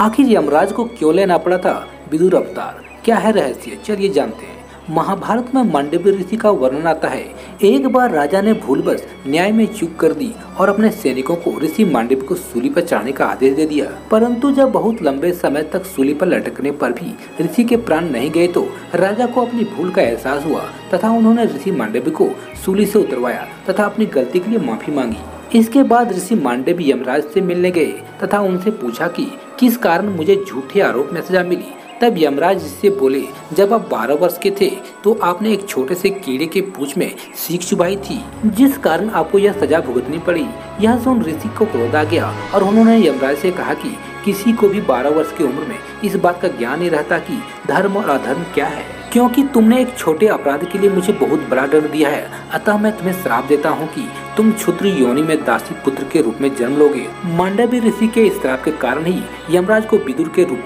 आखिर यमराज को क्यों लेना पड़ा था? विदुर अवतार, क्या है रहस्य? चलिए जानते हैं। महाभारत में मांडव्य ऋषि का वर्णन आता है। एक बार राजा ने भूलवश न्याय में चूक कर दी और अपने सैनिकों को ऋषि मांडव्य को सूली पर चढ़ाने का आदेश दे दिया। परंतु जब बहुत लंबे समय तक सूली पर लटकने पर भी ऋषि के प्राण नहीं गए तो राजा को अपनी भूल का एहसास हुआ तथा उन्होंने ऋषि मांडव्य को सूली से उतरवाया तथा अपनी गलती के लिए माफ़ी मांगी। इसके बाद ऋषि मांडव्य यमराज से मिलने गए तथा उनसे पूछा कि किस कारण मुझे झूठे आरोप में सजा मिली? तब यमराज इससे बोले, जब आप बारह वर्ष के थे तो आपने एक छोटे से कीड़े के पूछ में सीख चुबाई थी। जिस कारण आपको यह सजा भुगतनी पड़ी। यह सुन ऋषि को क्रोध आ गया और उन्होंने यमराज से कहा कि किसी को भी बारह वर्ष की उम्र में इस बात का ज्ञान नहीं रहता कि धर्म और अधर्म क्या है। क्योंकि तुमने एक छोटे अपराध के लिए मुझे बहुत बड़ा दंड दिया है। अतः मैं तुम्हें श्राप देता हूँ कि तुम क्षुद्र योनि में दासी पुत्र के रूप में जन्म लोगे। मांडवी ऋषि के श्राप के कारण ही यमराज को विदुर के रूप